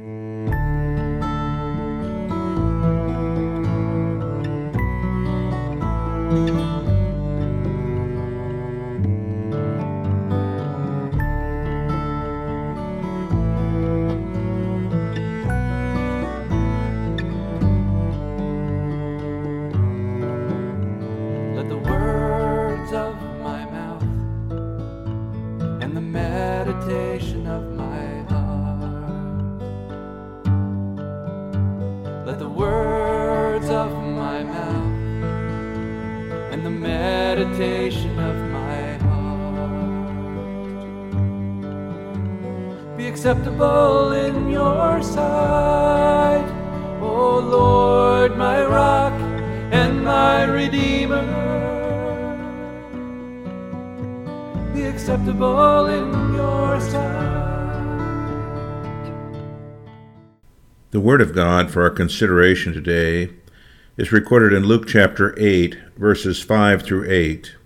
Let meditation of my heart be acceptable in your sight, O Lord, my rock and my redeemer. Be acceptable in your sight. The Word of God for our consideration today is recorded in Luke chapter 8, verses 5 through 8,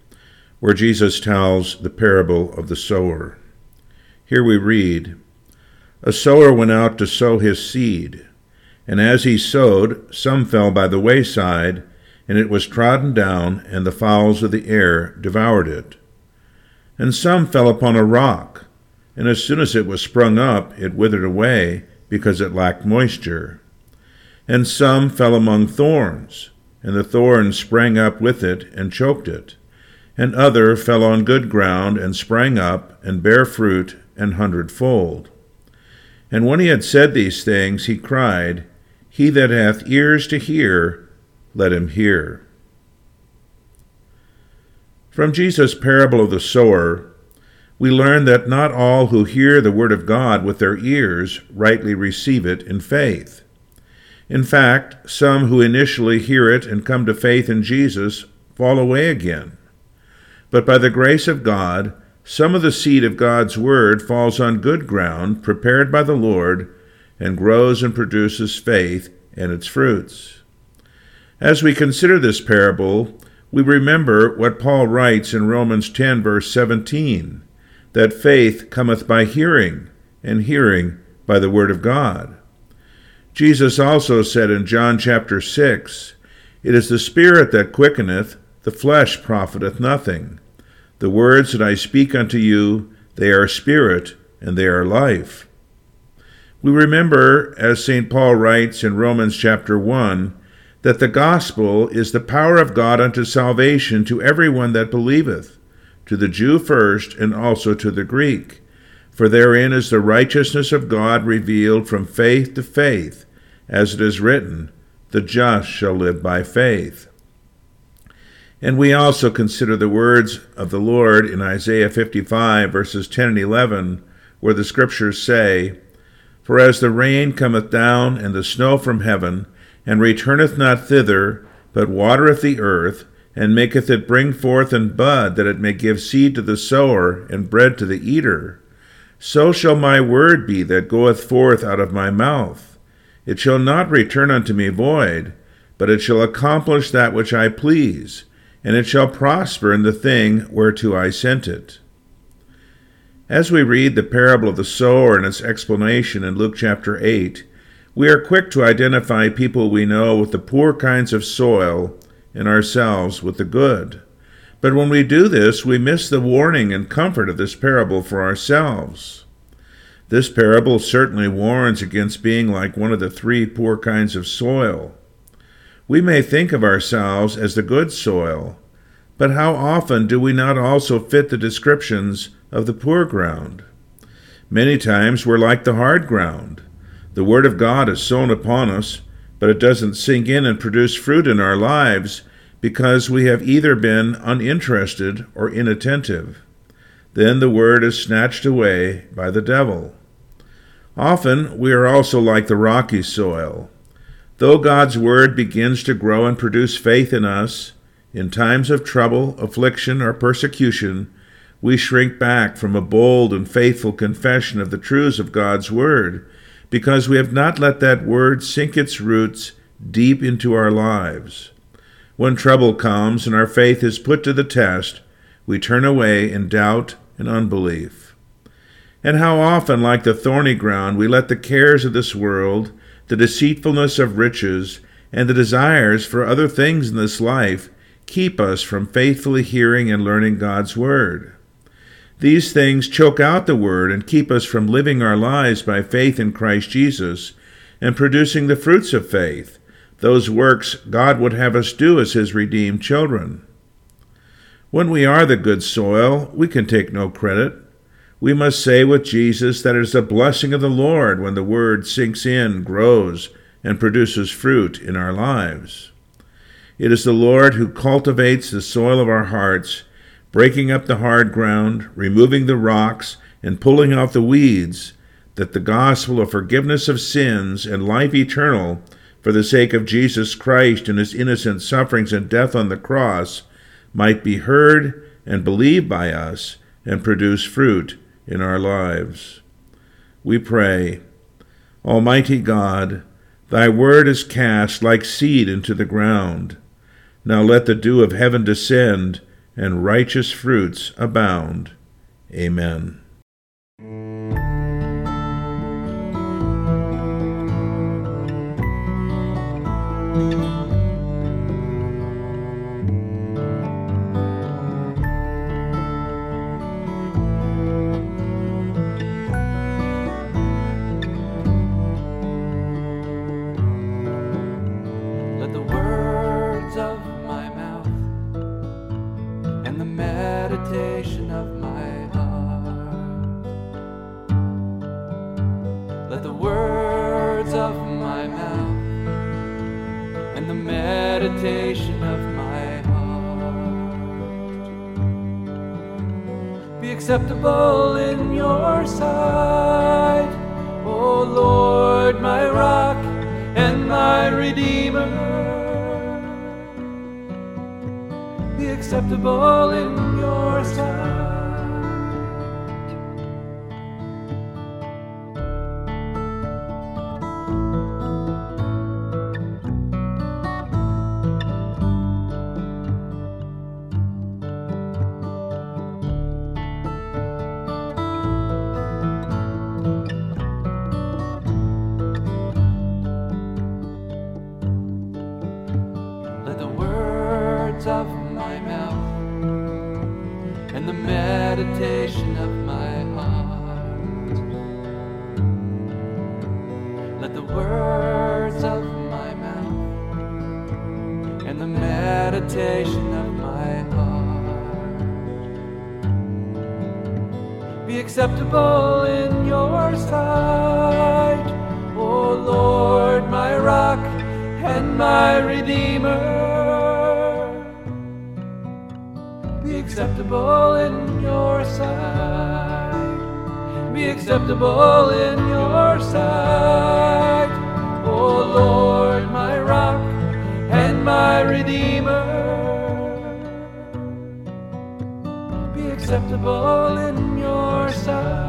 where Jesus tells the parable of the sower. Here we read A sower went out to sow his seed, and as he sowed, some fell by the wayside, and it was trodden down, and the fowls of the air devoured it. And some fell upon a rock, and as soon as it was sprung up, it withered away, because it lacked moisture. And some fell among thorns, and the thorns sprang up with it and choked it. And other fell on good ground, and sprang up, and bare fruit an hundredfold. And when he had said these things, he cried, He that hath ears to hear, let him hear. From Jesus' parable of the sower, we learn that not all who hear the word of God with their ears rightly receive it in faith. In fact, some who initially hear it and come to faith in Jesus fall away again. But by the grace of God, some of the seed of God's word falls on good ground prepared by the Lord and grows and produces faith and its fruits. As we consider this parable, we remember what Paul writes in Romans 10, verse 17 that faith cometh by hearing, and hearing by the word of God. Jesus also said in John chapter 6, It is the Spirit that quickeneth, the flesh profiteth nothing. The words that I speak unto you, they are spirit, and they are life. We remember, as St. Paul writes in Romans chapter 1, that the gospel is the power of God unto salvation to every one that believeth to the Jew first, and also to the Greek. For therein is the righteousness of God revealed from faith to faith, as it is written, The just shall live by faith. And we also consider the words of the Lord in Isaiah 55, verses 10 and 11, where the Scriptures say, For as the rain cometh down and the snow from heaven, and returneth not thither, but watereth the earth, and maketh it bring forth and bud, that it may give seed to the sower and bread to the eater. So shall my word be that goeth forth out of my mouth. It shall not return unto me void, but it shall accomplish that which I please, and it shall prosper in the thing whereto I sent it. As we read the parable of the sower and its explanation in Luke chapter 8, we are quick to identify people we know with the poor kinds of soil and ourselves with the good. But when we do this, we miss the warning and comfort of this parable for ourselves. This parable certainly warns against being like one of the three poor kinds of soil. We may think of ourselves as the good soil, but how often do we not also fit the descriptions of the poor ground? Many times we're like the hard ground. The Word of God is sown upon us, but it doesn't sink in and produce fruit in our lives because we have either been uninterested or inattentive. Then the Word is snatched away by the devil. Often we are also like the rocky soil. Though God's Word begins to grow and produce faith in us, in times of trouble, affliction, or persecution, we shrink back from a bold and faithful confession of the truths of God's Word because we have not let that Word sink its roots deep into our lives. When trouble comes and our faith is put to the test, we turn away in doubt and unbelief. And how often, like the thorny ground, we let the cares of this world, the deceitfulness of riches, and the desires for other things in this life keep us from faithfully hearing and learning God's Word. These things choke out the Word and keep us from living our lives by faith in Christ Jesus and producing the fruits of faith, those works God would have us do as His redeemed children. When we are the good soil, we can take no credit. We must say with Jesus that it is the blessing of the Lord when the Word sinks in, grows, and produces fruit in our lives. It is the Lord who cultivates the soil of our hearts, breaking up the hard ground, removing the rocks, and pulling out the weeds, that the gospel of forgiveness of sins and life eternal, for the sake of Jesus Christ and his innocent sufferings and death on the cross, might be heard and believed by us and produce fruit in our lives. We pray, Almighty God, thy word is cast like seed into the ground. Now let the dew of heaven descend and righteous fruits abound. Amen. Meditation of my heart be acceptable in your sight, O Lord, my rock and my redeemer. Be acceptable in your sight. Mouth and the meditation of my heart. Let the words of my mouth and the meditation of my heart be acceptable in your sight, O Lord, my rock and my redeemer. acceptable in your sight. Be acceptable in your sight. O oh Lord, my rock and my redeemer. Be acceptable in your sight.